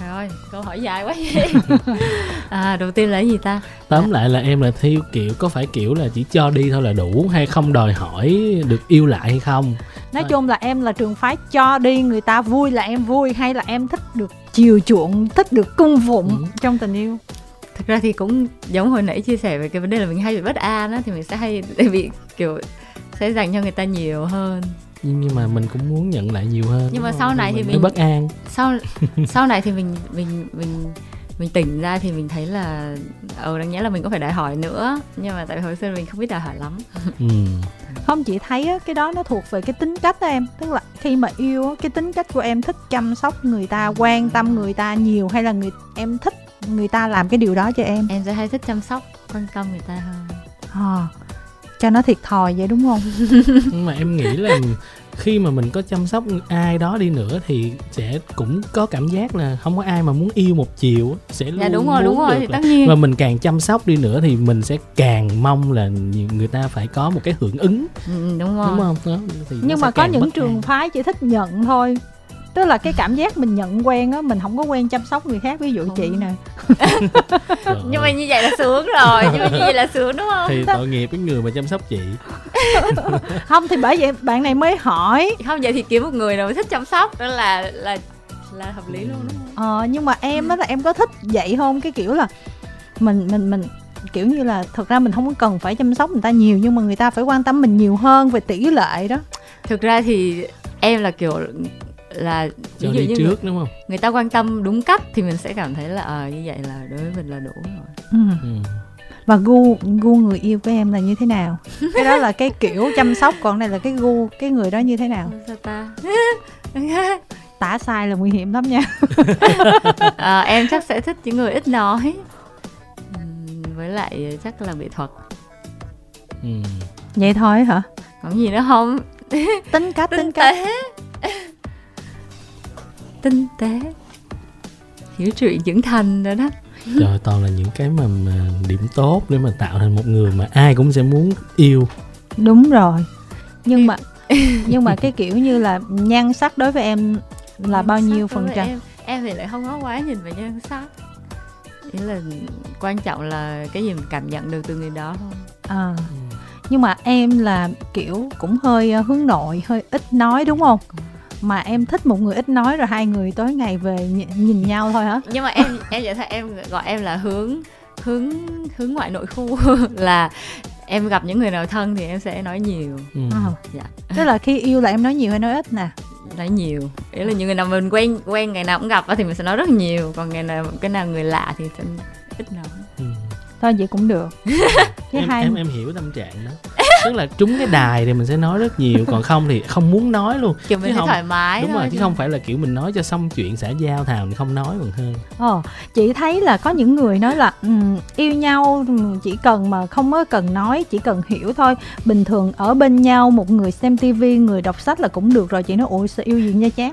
Trời ơi, câu hỏi dài quá vậy. à, đầu tiên là cái gì ta? Tóm lại là em là theo kiểu có phải kiểu là chỉ cho đi thôi là đủ hay không đòi hỏi được yêu lại hay không? Nói chung là em là trường phái cho đi người ta vui là em vui hay là em thích được chiều chuộng, thích được cung phụng ừ. trong tình yêu? Thực ra thì cũng giống hồi nãy chia sẻ về cái vấn đề là mình hay bị bất an á thì mình sẽ hay bị kiểu sẽ dành cho người ta nhiều hơn nhưng mà mình cũng muốn nhận lại nhiều hơn. Nhưng mà sau này thì mình, mình bất an. sau sau này thì mình mình mình mình tỉnh ra thì mình thấy là ừ đáng nhẽ là mình có phải đòi hỏi nữa. Nhưng mà tại hồi xưa mình không biết đòi hỏi lắm. Ừ. không chị thấy á, cái đó nó thuộc về cái tính cách đó em. Tức là khi mà yêu á, cái tính cách của em thích chăm sóc người ta quan tâm người ta nhiều hay là người em thích người ta làm cái điều đó cho em? Em sẽ hay thích chăm sóc quan tâm người ta hơn. À, cho nó thiệt thòi vậy đúng không? Nhưng mà em nghĩ là khi mà mình có chăm sóc ai đó đi nữa thì sẽ cũng có cảm giác là không có ai mà muốn yêu một chiều sẽ dạ, luôn đúng rồi đúng rồi tất nhiên. và mình càng chăm sóc đi nữa thì mình sẽ càng mong là người ta phải có một cái hưởng ứng. Ừ, đúng rồi. đúng không? Đó, thì nhưng mà có những trường an. phái chỉ thích nhận thôi tức là cái cảm giác mình nhận quen á mình không có quen chăm sóc người khác ví dụ không. chị nè. Nhưng mà như vậy là sướng rồi nhưng mà như vậy là sướng đúng không? Thì tội nghiệp cái người mà chăm sóc chị. Không thì bởi vậy bạn này mới hỏi. Không vậy thì kiếm một người nào thích chăm sóc đó là là là hợp lý luôn đúng không? Ờ nhưng mà em á là em có thích vậy không? Cái kiểu là mình mình mình kiểu như là thực ra mình không có cần phải chăm sóc người ta nhiều nhưng mà người ta phải quan tâm mình nhiều hơn về tỷ lệ đó. Thực ra thì em là kiểu là ví dụ như trước người, đúng không? người ta quan tâm đúng cách thì mình sẽ cảm thấy là ờ à, như vậy là đối với mình là đủ rồi. Ừ. Ừ. và gu gu người yêu của em là như thế nào? Cái đó là cái kiểu chăm sóc còn này là cái gu cái người đó như thế nào? Sao ta? Tả sai là nguy hiểm lắm nha. À, em chắc sẽ thích những người ít nói. Với lại chắc là nghệ thuật. Ừ. vậy thôi hả? Còn gì nữa không? Tính cách tính cách tinh tế hiểu chuyện trưởng thành rồi đó. Trời toàn là những cái mà, mà điểm tốt để mà tạo thành một người mà ai cũng sẽ muốn yêu. Đúng rồi. Nhưng mà nhưng mà cái kiểu như là nhan sắc đối với em là bao nhiêu phần trăm? em, em thì lại không có quá nhìn về nhan sắc. Ý là quan trọng là cái gì mình cảm nhận được từ người đó thôi. À. Ừ. nhưng mà em là kiểu cũng hơi ờ, hướng nội hơi ít nói đúng không mà em thích một người ít nói rồi hai người tối ngày về nhìn, nhìn nhau thôi hả? Nhưng mà em em vậy thôi em gọi em là hướng hướng hướng ngoại nội khu. Là em gặp những người nào thân thì em sẽ nói nhiều. Ừ. à, dạ. Tức là khi yêu là em nói nhiều hay nói ít nè? Nói nhiều. Ý là những người nào mình quen quen ngày nào cũng gặp thì mình sẽ nói rất nhiều. Còn ngày nào cái nào người lạ thì sẽ ít nói. Ừ. thôi vậy cũng được. Em, hai... em em hiểu tâm trạng đó tức là trúng cái đài thì mình sẽ nói rất nhiều còn không thì không muốn nói luôn. Kiểu mình chứ không thoải mái đúng rồi chứ không phải là kiểu mình nói cho xong chuyện xã giao thào không nói còn hơn. Ờ chị thấy là có những người nói là um, yêu nhau chỉ cần mà không có cần nói chỉ cần hiểu thôi. Bình thường ở bên nhau một người xem tivi người đọc sách là cũng được rồi chị nói ôi sao yêu gì nha chán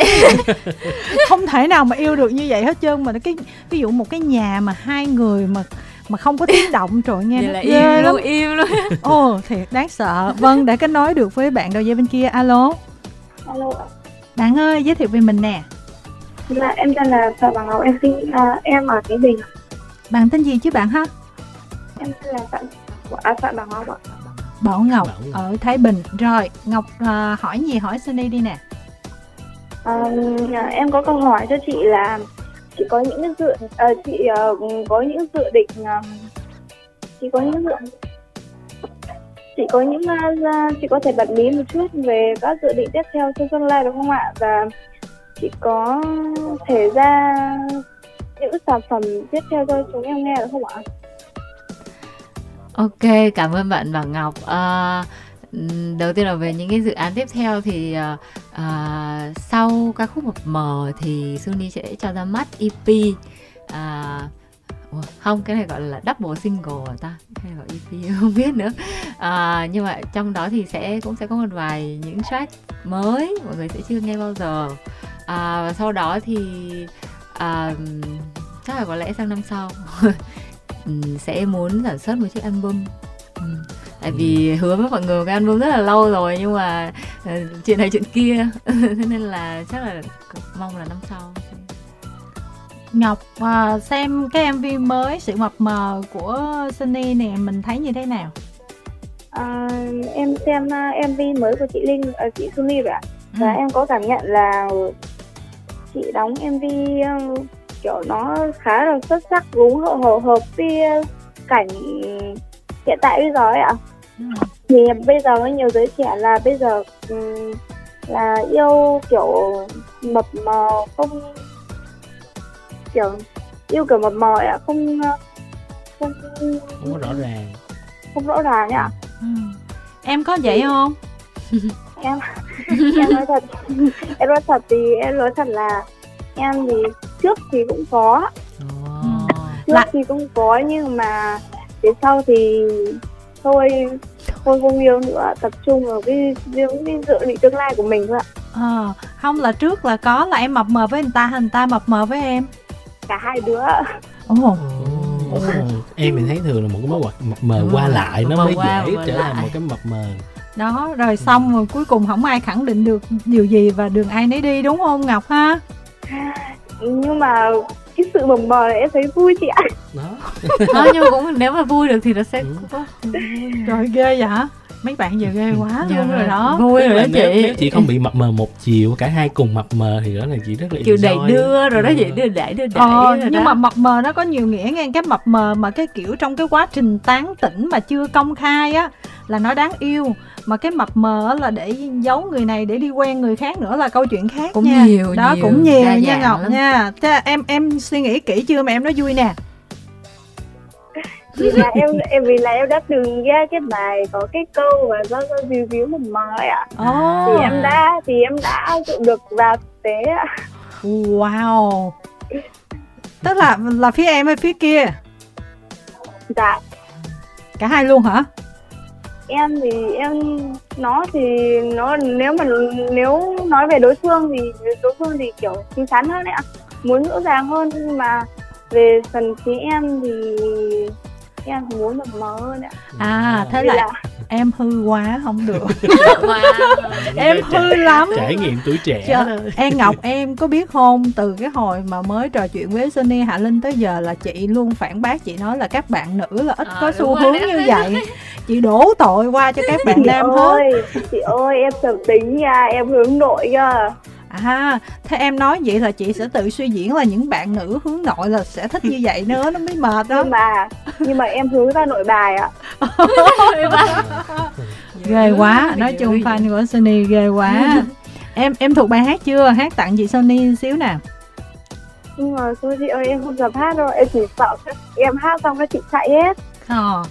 không thể nào mà yêu được như vậy hết trơn mà. Cái ví dụ một cái nhà mà hai người mà mà không có tiếng động trời nghe Vậy nó ghê lắm. im luôn. Ồ thì đáng sợ. Vâng đã kết nối được với bạn đầu dây bên kia alo. Alo bạn ơi giới thiệu về mình nè. Dạ em tên là phạm bảo ngọc em sinh à, em ở thái bình bạn tên gì chứ bạn ha? Em tên là phạm à, phạm bảo ngọc ạ. Bảo Ngọc, Bảo Ngọc. ở Thái Bình. Rồi Ngọc à, hỏi gì hỏi Sunny đi nè. À, em có câu hỏi cho chị là chị có những cái dự à, chị uh, có những dự định uh, chị có những dự chị có những uh, chị có thể bật mí một chút về các dự định tiếp theo trong tương lai được không ạ? Và chị có thể ra những sản phẩm tiếp theo cho chúng em nghe được không ạ? Ok cảm ơn bạn Bảo Ngọc. Uh, đầu tiên là về những cái dự án tiếp theo thì uh, uh, sau ca khúc mập mờ thì Sunny sẽ cho ra mắt EP uh, ờ, không cái này gọi là double single à ta? Hay gọi EP không biết nữa. À, nhưng mà trong đó thì sẽ cũng sẽ có một vài những track mới mọi người sẽ chưa nghe bao giờ. À, và sau đó thì à, chắc là có lẽ sang năm sau. Sẽ muốn sản xuất một chiếc album tại vì ừ. hứa với mọi người cái album rất là lâu rồi nhưng mà uh, chuyện này chuyện kia thế nên là chắc là mong là năm sau Ngọc uh, xem cái MV mới sự mập mờ của Sunny nè mình thấy như thế nào? À, em xem uh, MV mới của chị Linh uh, chị Sunny rồi ạ ừ. và em có cảm nhận là chị đóng MV uh, kiểu nó khá là xuất sắc đúng hợp hợp, hợp với cảnh hiện tại bây giờ ấy ạ ừ. Thì bây giờ có nhiều giới trẻ là bây giờ là yêu kiểu mập mờ không kiểu yêu kiểu mập mờ ạ không không không có rõ ràng. không rõ ràng ạ. Ừ. em có vậy không? em em nói thật em nói thật thì em nói thật là em thì trước thì cũng có. Oh. trước là... thì cũng có nhưng mà phía sau thì thôi thôi không yêu nữa. Tập trung vào cái những cái dự định tương lai của mình thôi ạ. À, không là trước là có là em mập mờ với người ta hay người ta mập mờ với em. Cả hai đứa. Ồ. Oh. oh. em mình thấy thường là một cái mối mập mờ qua lại nó mới dễ trở thành một cái mập mờ. Đó rồi xong rồi cuối cùng không ai khẳng định được điều gì và đường ai nấy đi đúng không ngọc ha? Nhưng mà cái sự mập mờ này em thấy vui chị ạ. Đó. Đó nhưng mà cũng nếu mà vui được thì nó sẽ ừ. có trời ghê vậy? Hả mấy bạn giờ ghê quá dạ, luôn rồi đó. vui rồi đó chị. nếu chị không bị mập mờ một chiều cả hai cùng mập mờ thì đó là chị rất là kiểu đẩy đưa rồi đó chị đưa đẩy đưa đẩy ờ, nhưng đó. mà mập mờ nó có nhiều nghĩa nghe cái mập mờ mà cái kiểu trong cái quá trình tán tỉnh mà chưa công khai á là nó đáng yêu mà cái mập mờ là để giấu người này để đi quen người khác nữa là câu chuyện khác cũng nha. nhiều đó nhiều, cũng nhiều nha ngọc lắm. nha. Thế em em suy nghĩ kỹ chưa mà em nói vui nè. Vì là em em vì là em đã từng nghe cái bài có cái câu mà do do review một mờ ạ. Oh. thì em đã thì em đã áp dụng được vào thực tế ạ. Wow. Tức là là phía em hay phía kia? Dạ. Cả hai luôn hả em thì em nó thì nó nếu mà nếu nói về đối phương thì đối phương thì kiểu xinh xắn hơn đấy ạ. Muốn rõ ràng hơn nhưng mà về phần phía em thì em muốn mập mờ hơn ạ. À thế là, là em hư quá không được. Wow. em hư lắm. Trải nghiệm tuổi trẻ. Chờ, em ngọc em có biết không từ cái hồi mà mới trò chuyện với Sunny Hạ Linh tới giờ là chị luôn phản bác chị nói là các bạn nữ là ít à, có xu hướng như vậy chị đổ tội qua cho các bạn nam ơi, hết chị ơi em trầm tính nha em hướng nội cơ à thế em nói vậy là chị sẽ tự suy diễn là những bạn nữ hướng nội là sẽ thích như vậy nữa nó mới mệt đó. Nhưng mà nhưng mà em hướng ra nội bài ạ. Ghê quá nói chung fan của Sunny ghê quá. Em em thuộc bài hát chưa? Hát tặng chị Sunny xíu nè. Nhưng mà Sunny ơi em không dám hát đâu em chỉ sợ em hát xong các chị chạy hết. Ờ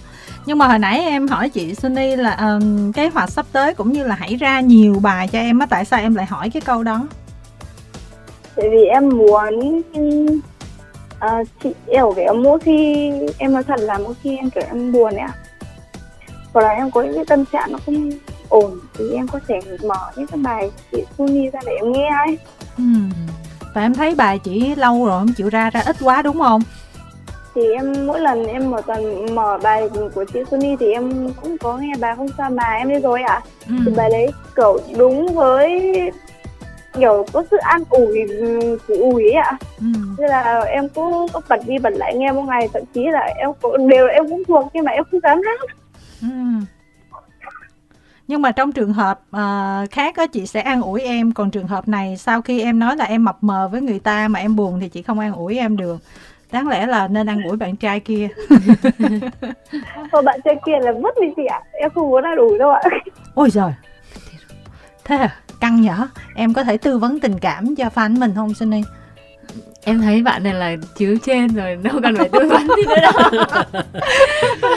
nhưng mà hồi nãy em hỏi chị Sunny là um, kế hoạch sắp tới cũng như là hãy ra nhiều bài cho em á tại sao em lại hỏi cái câu đó? Tại vì em muốn uh, chị hiểu kiểu mỗi khi em nói thật là mỗi khi em kiểu em buồn ấy hoặc là em có những cái tâm trạng nó không ổn thì em có thể mở những cái bài chị Sunny ra để em nghe ấy. Ừ. và em thấy bài chỉ lâu rồi không chịu ra ra ít quá đúng không thì em mỗi lần em một tuần mở bài của chị Sunny thì em cũng có nghe bài không sao mà em đi rồi ạ à. ừ. thì bài đấy kiểu đúng với kiểu có sự an ủi sự ủi ấy ạ ừ. nên là em cũng có bật đi bật lại nghe một ngày thậm chí là em cũng đều em cũng thuộc nhưng mà em không dám hát ừ. nhưng mà trong trường hợp uh, khác á chị sẽ an ủi em còn trường hợp này sau khi em nói là em mập mờ với người ta mà em buồn thì chị không an ủi em được đáng lẽ là nên ăn ủi bạn trai kia. Thôi bạn trai kia là mất đi chị ạ? Em không muốn ăn ủi đâu ạ. Ôi trời thế à căng nhở. Em có thể tư vấn tình cảm cho fan mình không Sunny? Em thấy bạn này là chiếu trên rồi đâu cần phải tư vấn gì nữa đâu.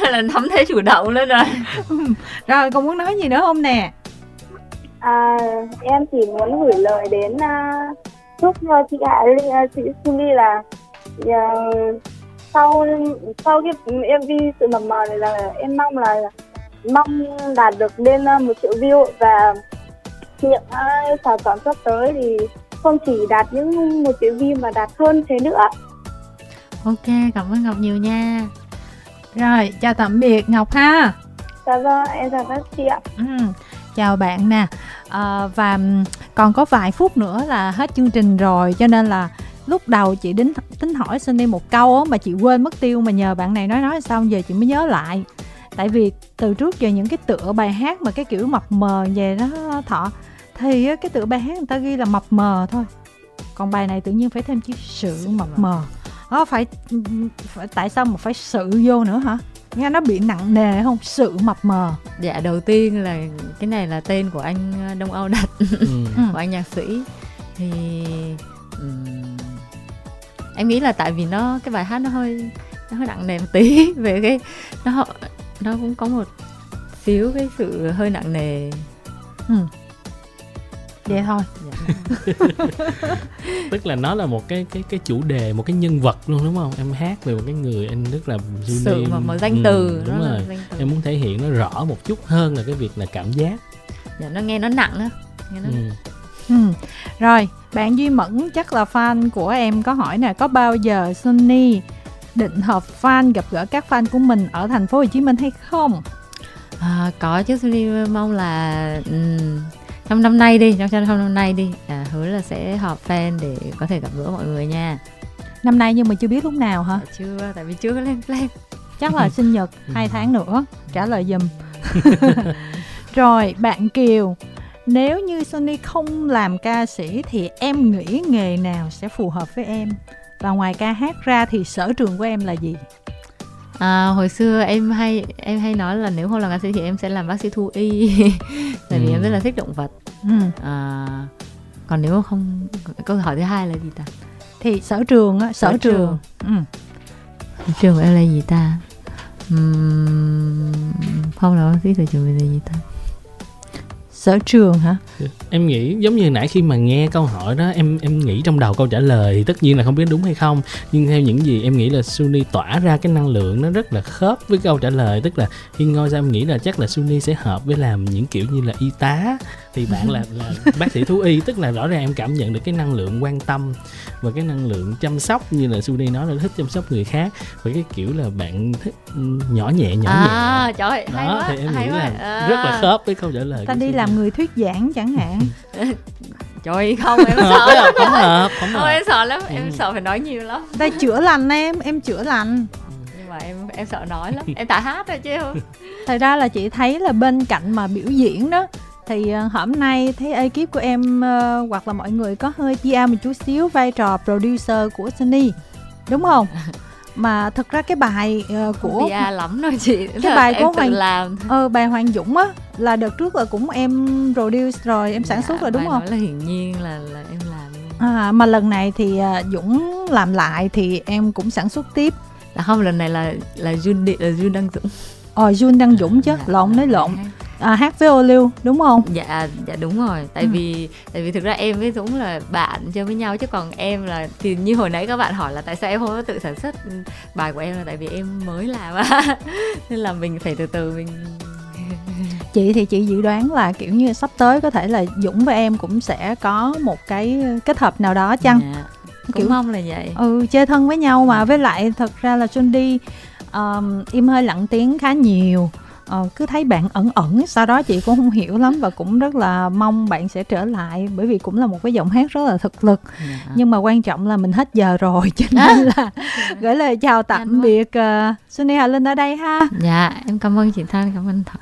Là nắm thế chủ động lên rồi. Rồi còn muốn nói gì nữa không nè? À, em chỉ muốn gửi lời đến uh, chúc cho chị Hạ uh, chị Sumi là uh, sau sau cái MV sự mập mờ này là em mong là mong đạt được lên một triệu view và những uh, sản phẩm sắp tới thì không chỉ đạt những một triệu view mà đạt hơn thế nữa. Ok cảm ơn ngọc nhiều nha. Rồi chào tạm biệt ngọc ha. Dạ vâng em chào các chị ạ. Ừ, chào bạn nè. À, và còn có vài phút nữa là hết chương trình rồi cho nên là lúc đầu chị đến tính hỏi xin đi một câu á mà chị quên mất tiêu mà nhờ bạn này nói nói xong giờ chị mới nhớ lại. Tại vì từ trước giờ những cái tựa bài hát mà cái kiểu mập mờ về đó thọ thì cái tựa bài hát người ta ghi là mập mờ thôi. Còn bài này tự nhiên phải thêm chữ sự mập mờ. đó phải, phải tại sao mà phải sự vô nữa hả? Nghe nó bị nặng nề không? Sự mập mờ. Dạ đầu tiên là cái này là tên của anh đông âu đặt ừ. của anh nhạc sĩ. Thì um, em nghĩ là tại vì nó cái bài hát nó hơi nó hơi nặng nề một tí về cái nó nó cũng có một xíu cái sự hơi nặng nề. Ừ. Vậy thôi. Dạ. tức là nó là một cái cái cái chủ đề một cái nhân vật luôn đúng không? Em hát về một cái người anh rất là sự mà một danh từ ừ, đúng rồi. danh từ. em muốn thể hiện nó rõ một chút hơn là cái việc là cảm giác. Dạ nó nghe nó nặng á. Nghe nó... Ừ. Ừ. Rồi, bạn Duy Mẫn chắc là fan của em. Có hỏi nè, có bao giờ Sunny định hợp fan gặp gỡ các fan của mình ở thành phố Hồ Chí Minh hay không? À, có chứ Sunny mong là um, trong năm nay đi trong trong năm nay đi. À, hứa là sẽ họp fan để có thể gặp gỡ mọi người nha. Năm nay nhưng mà chưa biết lúc nào hả? À, chưa tại vì chưa có lên plan. Chắc là sinh nhật hai tháng nữa. Trả lời dùm rồi bạn kiều nếu như Sony không làm ca sĩ thì em nghĩ nghề nào sẽ phù hợp với em và ngoài ca hát ra thì sở trường của em là gì À, hồi xưa em hay em hay nói là nếu không làm ca sĩ thì em sẽ làm bác sĩ thú y tại vì ừ. em rất là thích động vật ừ. à, còn nếu không câu hỏi thứ hai là gì ta thì sở trường á sở, sở trường, trường. Ừ. sở trường của em là gì ta uhm, không là bác sĩ sở trường là gì ta sở trường hả? Em nghĩ giống như nãy khi mà nghe câu hỏi đó, em em nghĩ trong đầu câu trả lời thì tất nhiên là không biết đúng hay không. Nhưng theo những gì em nghĩ là Suni tỏa ra cái năng lượng nó rất là khớp với câu trả lời. Tức là khi ngôi ra em nghĩ là chắc là Suni sẽ hợp với làm những kiểu như là y tá thì bạn là là bác sĩ thú y tức là rõ ràng em cảm nhận được cái năng lượng quan tâm và cái năng lượng chăm sóc như là Suni nói là thích chăm sóc người khác và cái kiểu là bạn thích ừ, nhỏ nhẹ nhỏ à, nhẹ trời đó hay quá, thì em hay nghĩ quá. là à. rất là khớp với câu trả lời ta đi làm người thuyết giảng chẳng hạn. Trời không em sợ lắm. không hợp không hợp em sợ lắm em ừ. sợ phải nói nhiều lắm. Đây chữa lành em em chữa lành. Nhưng mà em em sợ nói lắm. Em tại hát thôi chứ thật ra là chị thấy là bên cạnh mà biểu diễn đó thì uh, hôm nay thấy ekip của em uh, hoặc là mọi người có hơi PR một chút xíu vai trò producer của Sunny đúng không? Mà thực ra cái bài uh, của PR lắm rồi chị cái bài của Hoàng làm. Ờ bài Hoàng Dũng á là đợt trước là cũng em produce rồi em sản dạ, xuất rồi đúng không? Là hiển nhiên là là em làm à, mà lần này thì uh, Dũng làm lại thì em cũng sản xuất tiếp. Là không lần này là là Jun là Jun Đăng Dũng. Ờ Jun Đăng Dũng chứ dạ, lộn nói lộn à, hát với ô liu đúng không? Dạ dạ đúng rồi. Tại ừ. vì tại vì thực ra em với dũng là bạn chơi với nhau chứ còn em là thì như hồi nãy các bạn hỏi là tại sao em không có tự sản xuất bài của em là tại vì em mới làm á. Nên là mình phải từ từ mình chị thì chị dự đoán là kiểu như sắp tới có thể là dũng và em cũng sẽ có một cái kết hợp nào đó chăng? Dạ, cũng kiểu mong là vậy. Ừ chơi thân với nhau mà. Với lại thật ra là John đi um, im hơi lặng tiếng khá nhiều ờ, cứ thấy bạn ẩn ẩn sau đó chị cũng không hiểu lắm và cũng rất là mong bạn sẽ trở lại bởi vì cũng là một cái giọng hát rất là thực lực. Dạ. nhưng mà quan trọng là mình hết giờ rồi cho nên là gửi lời chào tạm biệt uh, Sunny Hà Linh ở đây ha. Dạ em cảm ơn chị Thanh cảm ơn Thọ